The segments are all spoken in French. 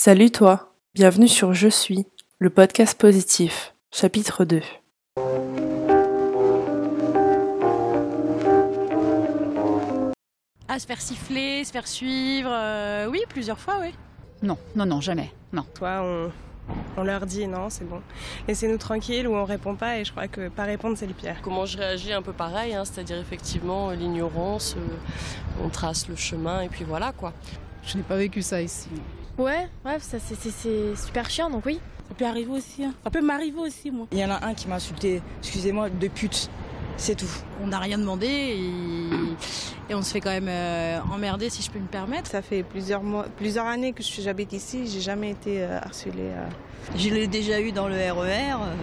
Salut toi, bienvenue sur Je suis, le podcast positif, chapitre 2. Ah, se faire siffler, se faire suivre, euh, oui, plusieurs fois, oui. Non, non, non, jamais, non. Toi, on, on leur dit non, c'est bon. Laissez-nous tranquilles ou on répond pas et je crois que pas répondre c'est le pire. Comment je réagis un peu pareil, hein, c'est-à-dire effectivement euh, l'ignorance, euh, on trace le chemin et puis voilà quoi. Je n'ai pas vécu ça ici. Ouais, ouais, ça c'est- super chiant donc oui. Ça peut arriver aussi, hein. ça peut m'arriver aussi moi. Il y en a un qui m'a insulté, excusez-moi, de pute. C'est tout. On n'a rien demandé et, et on se fait quand même euh, emmerder, si je peux me permettre. Ça fait plusieurs mois, plusieurs années que j'habite ici, j'ai jamais été euh, harcelée. euh. Je l'ai déjà eu dans le RER. euh,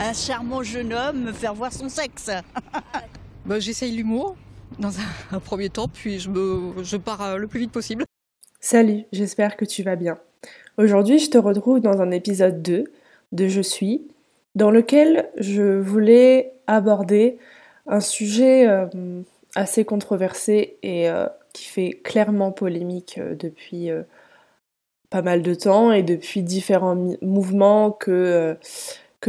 un charmant jeune homme me faire voir son sexe. Bah, J'essaye l'humour dans un, un premier temps, puis je, me, je pars euh, le plus vite possible. Salut, j'espère que tu vas bien. Aujourd'hui, je te retrouve dans un épisode 2 de Je suis, dans lequel je voulais aborder un sujet euh, assez controversé et euh, qui fait clairement polémique euh, depuis pas mal de temps et depuis différents mouvements que,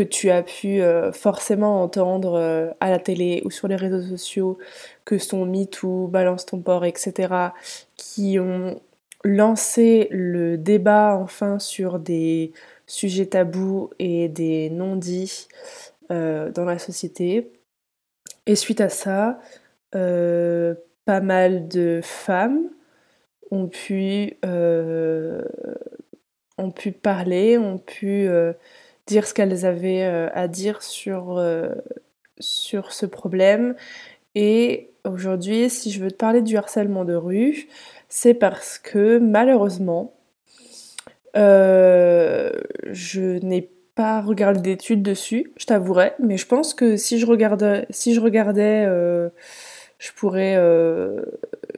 tu as pu forcément entendre à la télé ou sur les réseaux sociaux, que sont MeToo, Balance ton port, etc., qui ont lancé le débat enfin sur des sujets tabous et des non-dits euh, dans la société. Et suite à ça, euh, pas mal de femmes ont pu, euh, parler, ont pu dire ce qu'elles avaient à dire sur, ce problème. Aujourd'hui, si je veux te parler du harcèlement de rue, c'est parce que malheureusement, euh, je n'ai pas regardé d'études dessus, je t'avouerai, mais je pense que si je regardais, si je regardais euh, je pourrais, euh,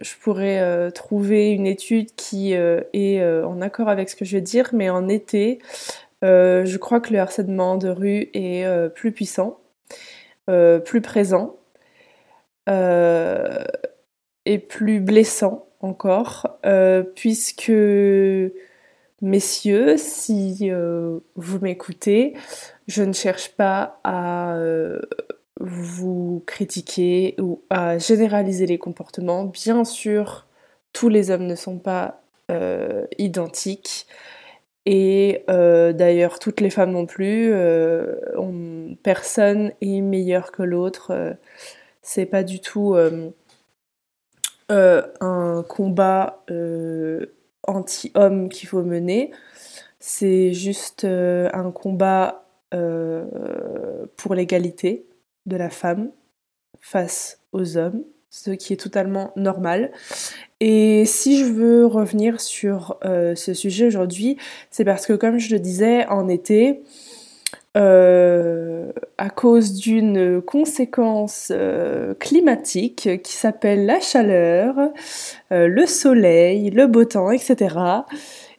je pourrais trouver une étude qui est en accord avec ce que je vais dire, mais en été, je crois que le harcèlement de rue est plus puissant, plus présent et plus blessant encore, euh, puisque, messieurs, si euh, vous m'écoutez, je ne cherche pas à euh, vous critiquer ou à généraliser les comportements. Bien sûr, tous les hommes ne sont pas euh, identiques. Et euh, d'ailleurs, toutes les femmes non plus. euh, on- personne est meilleur que l'autre. C'est pas du tout euh, euh, un combat euh, anti-homme qu'il faut mener. C'est juste un combat pour l'égalité de la femme face aux hommes, ce qui est totalement normal. Et si je veux revenir sur ce sujet aujourd'hui, c'est parce que comme je le disais, en été, euh, à cause d'une conséquence euh, climatique qui s'appelle la chaleur, euh, le soleil, le beau temps, etc.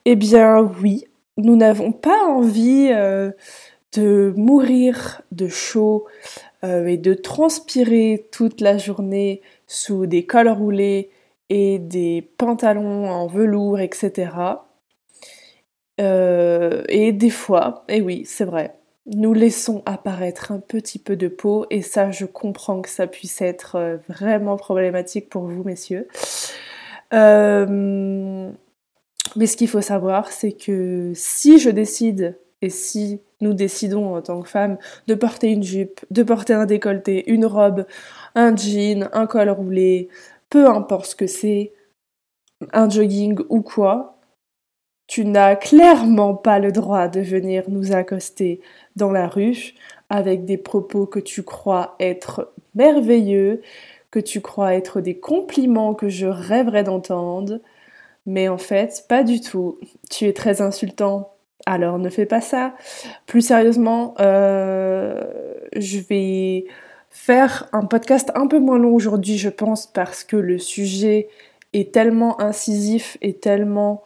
Eh bien oui, nous n'avons pas envie de mourir de chaud et de transpirer toute la journée sous des cols roulés et des pantalons en velours, etc. Et des fois, et oui, c'est vrai, nous laissons apparaître un petit peu de peau, et ça, je comprends que ça puisse être euh, vraiment problématique pour vous, messieurs. Euh, mais ce qu'il faut savoir, c'est que si je décide, et si nous décidons en tant que femmes, de porter une jupe, de porter un décolleté, une robe, un jean, un col roulé, peu importe ce que c'est, un jogging ou quoi, tu n'as clairement pas le droit de venir nous accoster dans la rue avec des propos que tu crois être merveilleux, que tu crois être des compliments que je rêverais d'entendre, mais en fait, pas du tout. Tu es très insultant, alors ne fais pas ça. Plus sérieusement, euh, je vais faire un podcast un peu moins long aujourd'hui, je pense, parce que le sujet est tellement incisif et tellement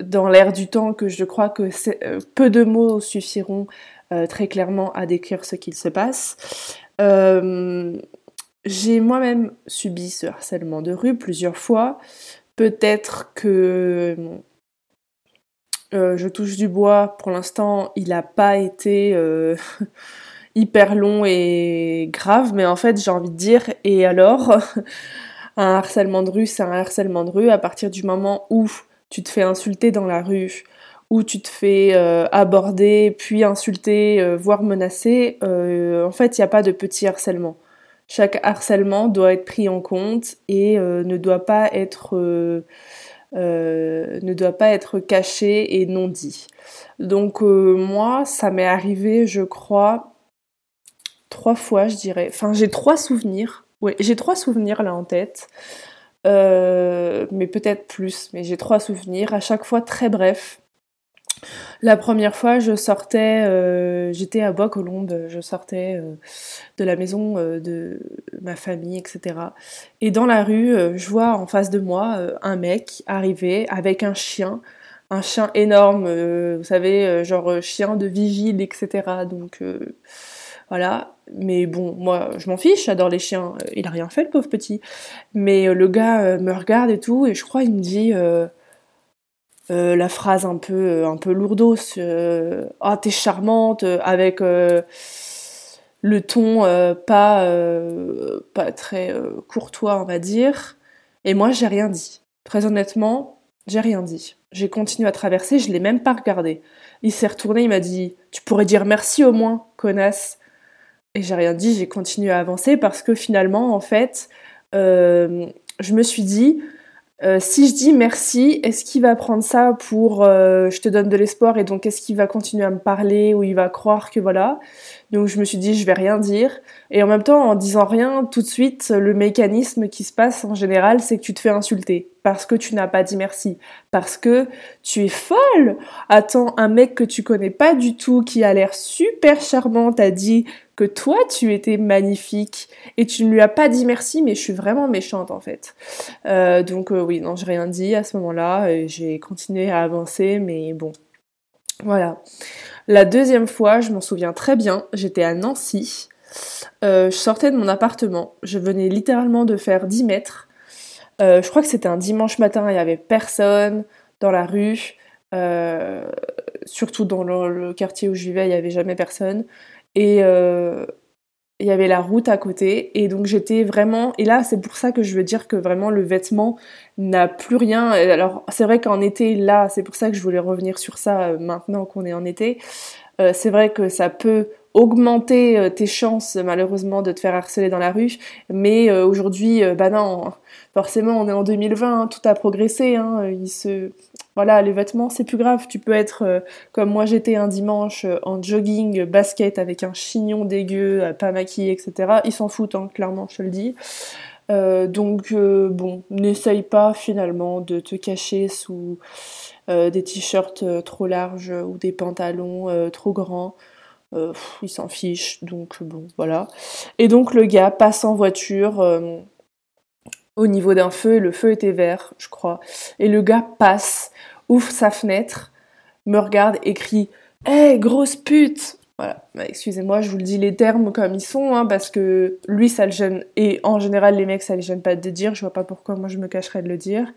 dans l'air du temps que je crois que euh, peu de mots suffiront euh, très clairement à décrire ce qu'il se passe. Euh, j'ai moi-même subi ce harcèlement de rue plusieurs fois, Peut-être que euh, je touche du bois. Pour l'instant, il n'a pas été euh, hyper long et grave, mais en fait, j'ai envie de dire, et alors? Un harcèlement de rue, c'est un harcèlement de rue à partir du moment où tu te fais insulter dans la rue, où tu te fais euh, aborder, puis insulter, voire menacer. en fait, il n'y a pas de petit harcèlement. Chaque harcèlement doit être pris en compte et ne doit pas être euh, ne doit pas être caché et non dit. Donc euh, moi, ça m'est arrivé, je crois, trois fois, je dirais. Enfin, j'ai trois souvenirs. J'ai trois souvenirs là en tête. Euh, mais peut-être plus, mais j'ai trois souvenirs, à chaque fois très brefs. La première fois, je sortais, euh, j'étais à Bois-Colombes, je sortais euh, de la maison de ma famille, etc. Et dans la rue, je vois en face de moi un mec arriver avec un chien, un chien énorme, vous savez, genre chien de vigile, etc. Donc voilà. Mais bon, moi, je m'en fiche, j'adore les chiens. Il a rien fait, le pauvre petit. Mais le gars me regarde et tout, et je crois, il me dit euh, la phrase un peu euh, un peu lourdos euh, ah t'es charmante avec le ton pas pas très courtois on va dire et moi j'ai rien dit très honnêtement j'ai rien dit j'ai continué à traverser je l'ai même pas regardé il s'est retourné il m'a dit tu pourrais dire merci au moins connasse et j'ai rien dit j'ai continué à avancer parce que finalement en fait je me suis dit euh, si je dis merci, est-ce qu'il va prendre ça pour euh, je te donne de l'espoir et donc est-ce qu'il va continuer à me parler ou il va croire que voilà Donc je me suis dit je vais rien dire et en même temps en disant rien tout de suite le mécanisme qui se passe en général c'est que tu te fais insulter parce que tu n'as pas dit merci parce que tu es folle. Attends un mec que tu connais pas du tout qui a l'air super charmant t'a dit que toi tu étais magnifique et tu ne lui as pas dit merci mais je suis vraiment méchante en fait. Euh, donc euh, oui non j'ai rien dit à ce moment-là j'ai continué à avancer mais bon. Voilà. La deuxième fois je m'en souviens très bien j'étais à Nancy. Euh, je sortais de mon appartement je venais littéralement de faire 10 mètres. Je crois que c'était un dimanche matin il y avait personne dans la rue. Surtout dans le, le, quartier où je vivais il y avait jamais personne et euh, il y avait la route à côté. Et donc j'étais vraiment et là c'est pour ça que je veux dire que vraiment le vêtement n'a plus rien. Alors c'est vrai qu'en été là c'est pour ça que je voulais revenir sur ça euh, maintenant qu'on est en été. Euh, c'est vrai que ça peut augmenter tes chances malheureusement de te faire harceler dans la rue. Mais aujourd'hui bah non forcément on est en 2020 hein, tout a progressé hein, il se voilà, les vêtements, c'est plus grave. Tu peux être euh, comme moi j'étais un dimanche euh, en jogging, basket avec un chignon dégueu, euh, pas maquillé, etc. Ils s'en foutent, hein, clairement, je te le dis. donc bon, n'essaye pas finalement de te cacher sous des t-shirts trop larges ou des pantalons trop grands. ils s'en fichent, donc bon, voilà. Et donc le gars passe en voiture au niveau d'un feu, le feu était vert, je crois. Et le gars passe, ouvre sa fenêtre, me regarde et crie Hé, grosse pute Voilà, bah, excusez-moi, je vous le dis les termes comme ils sont, hein, parce que lui, ça le gêne, et en général, les mecs, ça les gêne pas de le dire, je vois pas pourquoi moi je me cacherais de le dire.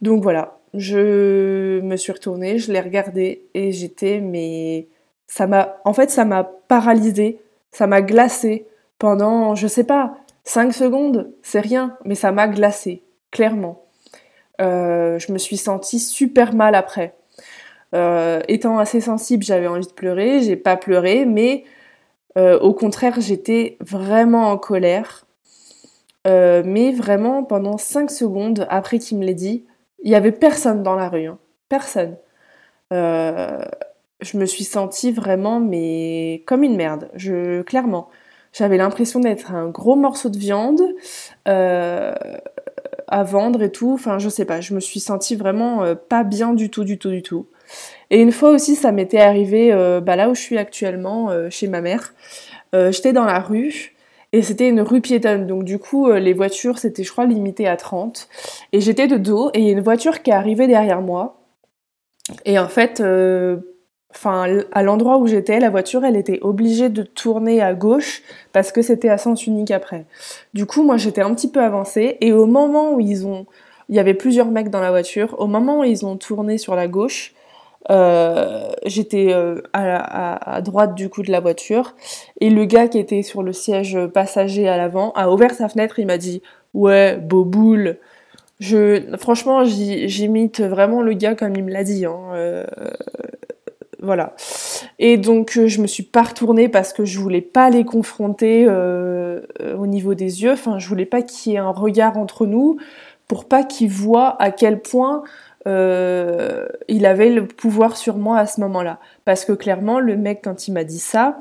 Donc voilà, je me suis retournée, je l'ai regardé, et j'étais, mais. Ça m'a. En fait, ça m'a paralysée, ça m'a glacée pendant, je sais pas, 5 secondes, c'est rien, mais ça m'a glacé, clairement. Euh, je me suis sentie super mal après. Euh, étant assez sensible, j'avais envie de pleurer, j'ai pas pleuré, mais euh, au contraire, j'étais vraiment en colère. mais vraiment, pendant 5 secondes après qu'il me l'ait dit, il y avait personne dans la rue, hein. personne. je me suis sentie vraiment, mais comme une merde, je, clairement. J'avais l'impression d'être un gros morceau de viande euh, à vendre et tout. Enfin, je sais pas, je me suis sentie vraiment euh, pas bien du tout, du tout, du tout. Et une fois aussi, ça m'était arrivé euh, bah, là où je suis actuellement, chez ma mère. J'étais dans la rue et c'était une rue piétonne. Donc du coup, les voitures, c'était je crois limité à 30. Et j'étais de dos et il y a une voiture qui est arrivée derrière moi. Et en fait, enfin, à l'endroit où j'étais, la voiture, elle était obligée de tourner à gauche parce que c'était à sens unique après. Du coup, moi, j'étais un petit peu avancée et au moment où ils ont il y avait plusieurs mecs dans la voiture. Au moment où ils ont tourné sur la gauche, euh, j'étais euh, à, à, droite du coup de la voiture et le gars qui était sur le siège passager à l'avant a ouvert sa fenêtre. Il m'a dit ouais beau boule. Je franchement j'imite vraiment le gars comme il me l'a dit. Hein. Euh, voilà. Et donc je me suis pas retournée parce que je voulais pas les confronter au niveau des yeux. Enfin je voulais pas qu'il y ait un regard entre nous pour pas qu'ils voient à quel point euh, il avait le pouvoir sur moi à ce moment-là. Parce que clairement, le mec, quand il m'a dit ça,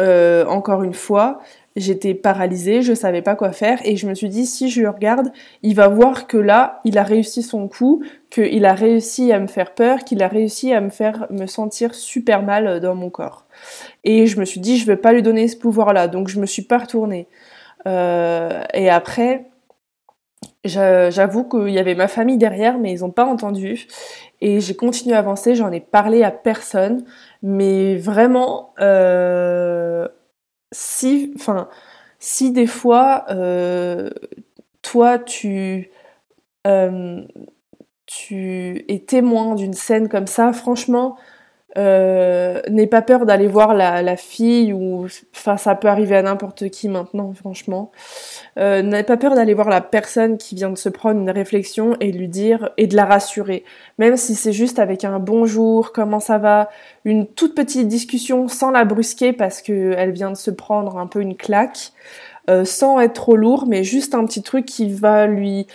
euh, encore une fois, j'étais paralysée, je savais pas quoi faire et je me suis dit si je le regarde, il va voir que là, il a réussi son coup, qu'il a réussi à me faire peur, qu'il a réussi à me faire me sentir super mal dans mon corps. Et je me suis dit je vais pas lui donner ce pouvoir-là, donc je me suis pas retournée. Euh, et après, J'avoue qu'il y avait ma famille derrière, mais ils n'ont pas entendu. Et j'ai continué à avancer, j'en ai parlé à personne. Mais vraiment, euh, si, des fois, euh, toi, tu, euh, tu es témoin d'une scène comme ça, franchement, euh, n'aie pas peur d'aller voir la, fille ou enfin ça peut arriver à n'importe qui maintenant franchement. Euh, n'aie pas peur d'aller voir la personne qui vient de se prendre une réflexion et lui dire et de la rassurer. Même si c'est juste avec un bonjour comment ça va une toute petite discussion sans la brusquer parce que elle vient de se prendre un peu une claque euh, sans être trop lourd mais juste un petit truc qui va lui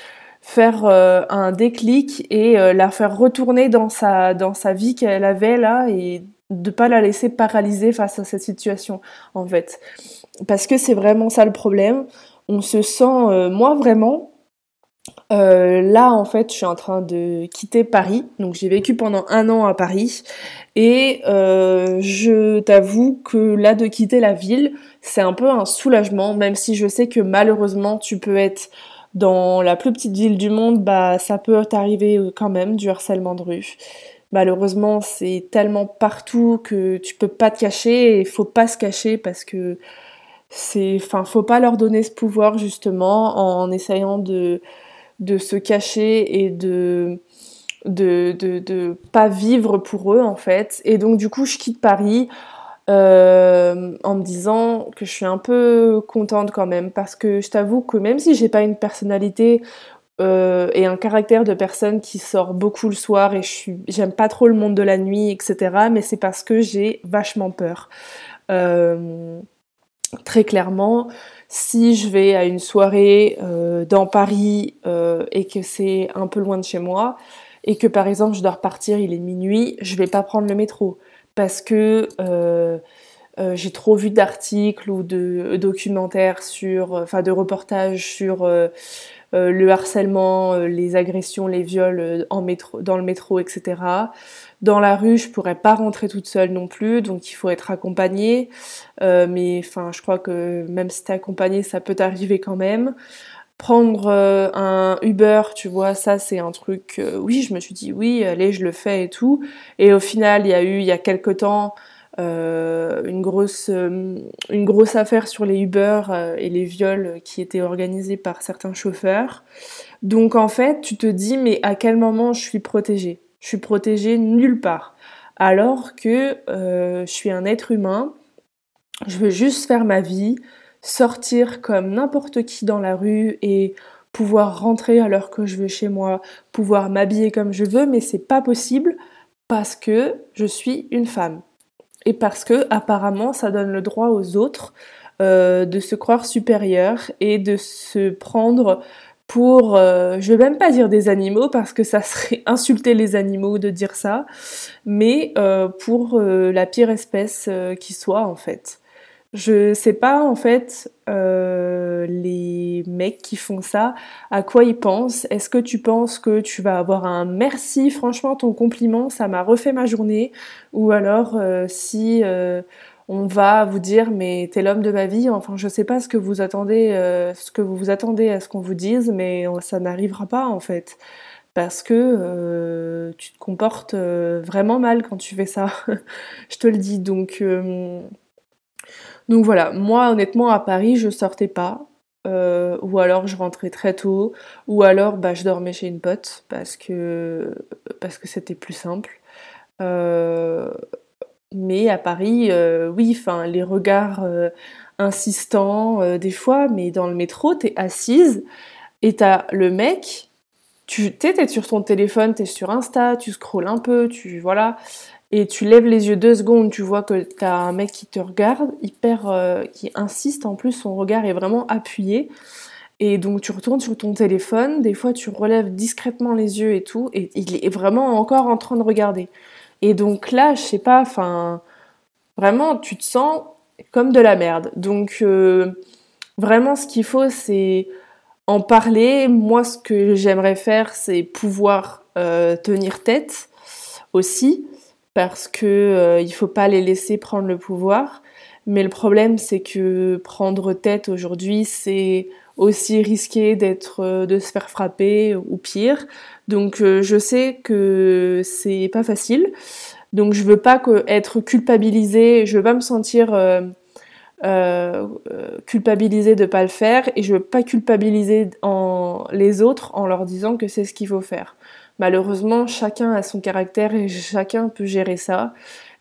faire euh, un déclic et euh, la faire retourner dans sa, dans sa vie qu'elle avait là et de pas la laisser paralyser face à cette situation en fait. Parce que c'est vraiment ça le problème. On se sent, euh, moi vraiment, là en fait je suis en train de quitter Paris, donc j'ai vécu pendant un an à Paris et je t'avoue que là de quitter la ville c'est un peu un soulagement, même si je sais que malheureusement tu peux être dans la plus petite ville du monde, bah ça peut t'arriver euh, quand même du harcèlement de rue. Malheureusement, c'est tellement partout que tu peux pas te cacher et il faut pas se cacher parce que c'est enfin faut pas leur donner ce pouvoir justement en essayant de de se cacher et de de, de, de pas vivre pour eux en fait. Et donc du coup, je quitte Paris euh, en me disant que je suis un peu contente quand même parce que je t'avoue que même si j'ai pas une personnalité euh, et un caractère de personne qui sort beaucoup le soir et je suis j'aime pas trop le monde de la nuit etc mais c'est parce que j'ai vachement peur. Euh, très clairement si je vais à une soirée dans Paris et que c'est un peu loin de chez moi et que par exemple je dois repartir il est minuit je vais pas prendre le métro parce que euh, euh, j'ai trop vu d'articles ou de documentaires sur, enfin de reportages sur euh, le harcèlement, les agressions, les viols en métro, dans le métro, etc. Dans la rue, je pourrais pas rentrer toute seule non plus, donc il faut être accompagnée. mais enfin, je crois que même si t'es accompagnée, ça peut t'arriver quand même prendre euh, un Uber, tu vois, ça c'est un truc, euh, oui, je me suis dit oui, allez, je le fais et tout. Et au final, il y a eu, il y a quelque temps, euh, une, grosse, une grosse affaire sur les Uber et les viols qui étaient organisés par certains chauffeurs. Donc en fait, tu te dis, mais à quel moment je suis protégée? Je suis protégée nulle part. Alors que je suis un être humain, je veux juste faire ma vie, sortir comme n'importe qui dans la rue et pouvoir rentrer à l'heure que je veux chez moi, pouvoir m'habiller comme je veux, mais c'est pas possible parce que je suis une femme. Et parce que apparemment ça donne le droit aux autres euh, de se croire supérieurs et de se prendre pour, euh, je vais même pas dire des animaux parce que ça serait insulter les animaux de dire ça, mais euh, pour la pire espèce qui soit en fait. Je sais pas en fait euh, les mecs qui font ça, à quoi ils pensent. Est-ce que tu penses que tu vas avoir un merci, franchement ton compliment, ça m'a refait ma journée, ou alors euh, si euh, on va vous dire mais t'es l'homme de ma vie, enfin je sais pas ce que vous attendez, ce que vous vous attendez à ce qu'on vous dise, mais ça n'arrivera pas en fait. Parce que tu te comportes vraiment mal quand tu fais ça. je te le dis. Donc donc voilà, moi honnêtement à Paris je sortais pas. euh, ou alors je rentrais très tôt, ou alors bah, je dormais chez une pote parce que parce que c'était plus simple. Euh, mais à Paris, euh, oui, enfin les regards insistants des fois, mais dans le métro, t'es assise et t'as le mec, tu t'es sur ton téléphone, t'es sur Insta, tu scrolles un peu, tu voilà, et tu lèves les yeux deux secondes, tu vois que t'as un mec qui te regarde, hyper, euh, qui insiste, en plus son regard est vraiment appuyé. Et donc tu retournes sur ton téléphone, des fois tu relèves discrètement les yeux et tout, et il est vraiment encore en train de regarder. Et donc là, je sais pas, enfin, vraiment, tu te sens comme de la merde. Donc euh, vraiment, ce qu'il faut, c'est en parler. Moi, ce que j'aimerais faire, c'est pouvoir euh, tenir tête aussi parce que euh, il faut pas les laisser prendre le pouvoir. Mais le problème, c'est que prendre tête aujourd'hui, c'est aussi risquer d'être, euh, de se faire frapper ou pire. Donc euh, je sais que c'est pas facile. Donc je veux pas être culpabilisée, je veux pas me sentir culpabilisée de pas le faire et je veux pas culpabiliser les autres en leur disant que c'est ce qu'il faut faire malheureusement, chacun a son caractère et chacun peut gérer ça.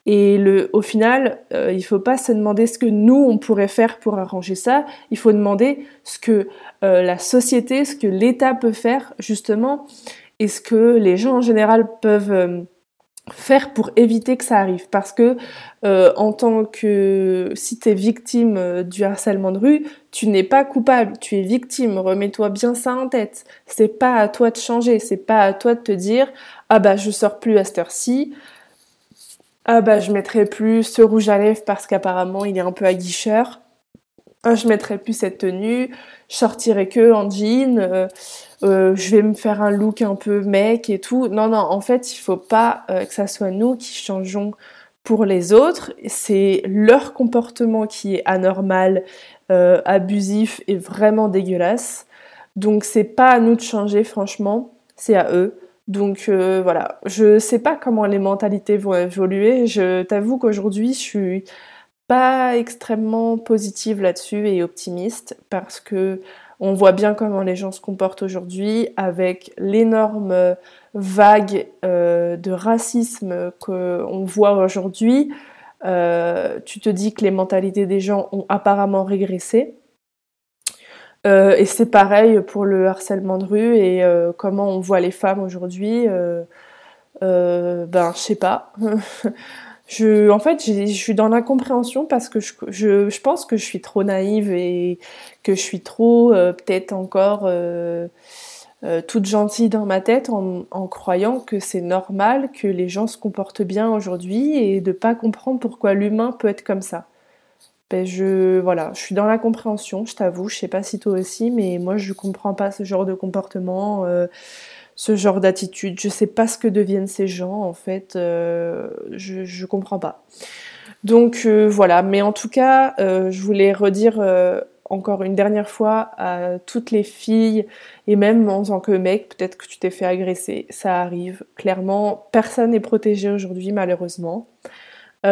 Et au final, euh, il faut pas se demander ce que nous, on pourrait faire pour arranger ça. Il faut demander ce que euh, la société, ce que l'État peut faire, justement, et ce que les gens en général peuvent... Faire pour éviter que ça arrive parce que euh, en tant que si tu es victime euh, du harcèlement de rue, tu n'es pas coupable, tu es victime, remets-toi bien ça en tête. C'est pas à toi de changer, c'est pas à toi de te dire ah bah je sors plus à cette heure-ci. Ah bah je mettrai plus ce rouge à lèvres parce qu'apparemment il est un peu aguicheur. Ah, je mettrai plus cette tenue, je sortirai que en jean. Euh, euh, je vais me faire un look un peu mec et tout. Non, non, en fait, il faut pas euh, que ça soit nous qui changeons pour les autres. C'est leur comportement qui est anormal, euh, abusif et vraiment dégueulasse. Donc c'est pas à nous de changer, franchement, c'est à eux. Donc voilà, je sais pas comment les mentalités vont évoluer. Je t'avoue qu'aujourd'hui, je suis pas extrêmement positive là-dessus et optimiste parce que on voit bien comment les gens se comportent aujourd'hui avec l'énorme vague euh, de racisme qu'on voit aujourd'hui. Euh, tu te dis que les mentalités des gens ont apparemment régressé. Euh, et c'est pareil pour le harcèlement de rue et comment on voit les femmes aujourd'hui. ben, je sais pas. Je, en fait, je suis dans l'incompréhension parce que je, je, pense que je suis trop naïve et que je suis trop euh, peut-être encore euh, euh, toute gentille dans ma tête en, croyant que c'est normal que les gens se comportent bien aujourd'hui et de pas comprendre pourquoi l'humain peut être comme ça. Ben je voilà, je suis dans l'incompréhension, je t'avoue, je sais pas si toi aussi, mais moi je comprends pas ce genre de comportement ce genre d'attitude. Je sais pas ce que deviennent ces gens en fait. Euh, je, je comprends pas. Donc euh, voilà, mais en tout cas, euh, je voulais redire encore une dernière fois à toutes les filles et même en tant que mec, peut-être que tu t'es fait agresser, ça arrive. Clairement, personne n'est protégé aujourd'hui malheureusement. et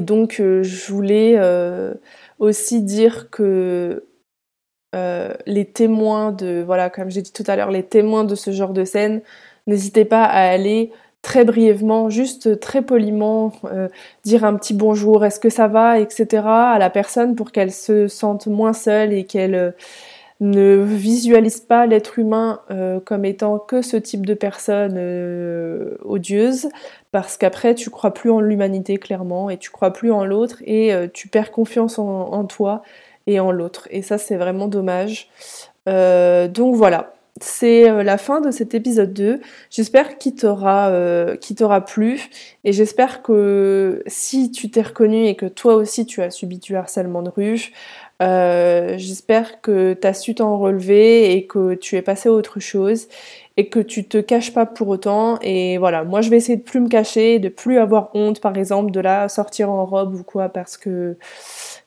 donc je voulais aussi dire que euh, les témoins de, voilà, comme j'ai dit tout à l'heure, les témoins de ce genre de scène, n'hésitez pas à aller très brièvement, juste très poliment, euh, dire un petit bonjour, est-ce que ça va, etc. à la personne pour qu'elle se sente moins seule et qu'elle euh, ne visualise pas l'être humain comme étant que ce type de personne odieuse, parce qu'après tu crois plus en l'humanité clairement et tu crois plus en l'autre et tu perds confiance en toi et en l'autre. Et ça, c'est vraiment dommage. Euh, donc voilà, c'est euh, la fin de cet épisode 2. J'espère qu'il t'aura euh, t'aura plu et j'espère que si tu t'es reconnu et que toi aussi tu as subi du harcèlement de rue, j'espère que tu as su t'en relever et que tu es passé à autre chose et que tu te caches pas pour autant. Et voilà, moi je vais essayer de plus me cacher, de plus avoir honte par exemple de la sortir en robe ou quoi parce que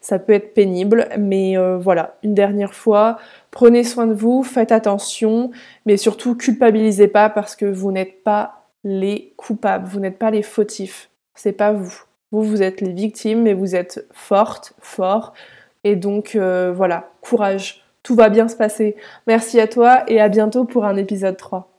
ça peut être pénible, mais euh, voilà, une dernière fois, prenez soin de vous, faites attention, mais surtout culpabilisez pas parce que vous n'êtes pas les coupables, vous n'êtes pas les fautifs, c'est pas vous. Vous, vous êtes les victimes, mais vous êtes fortes, fort, Et donc euh, voilà, courage, tout va bien se passer. Merci à toi et à bientôt pour un épisode 3.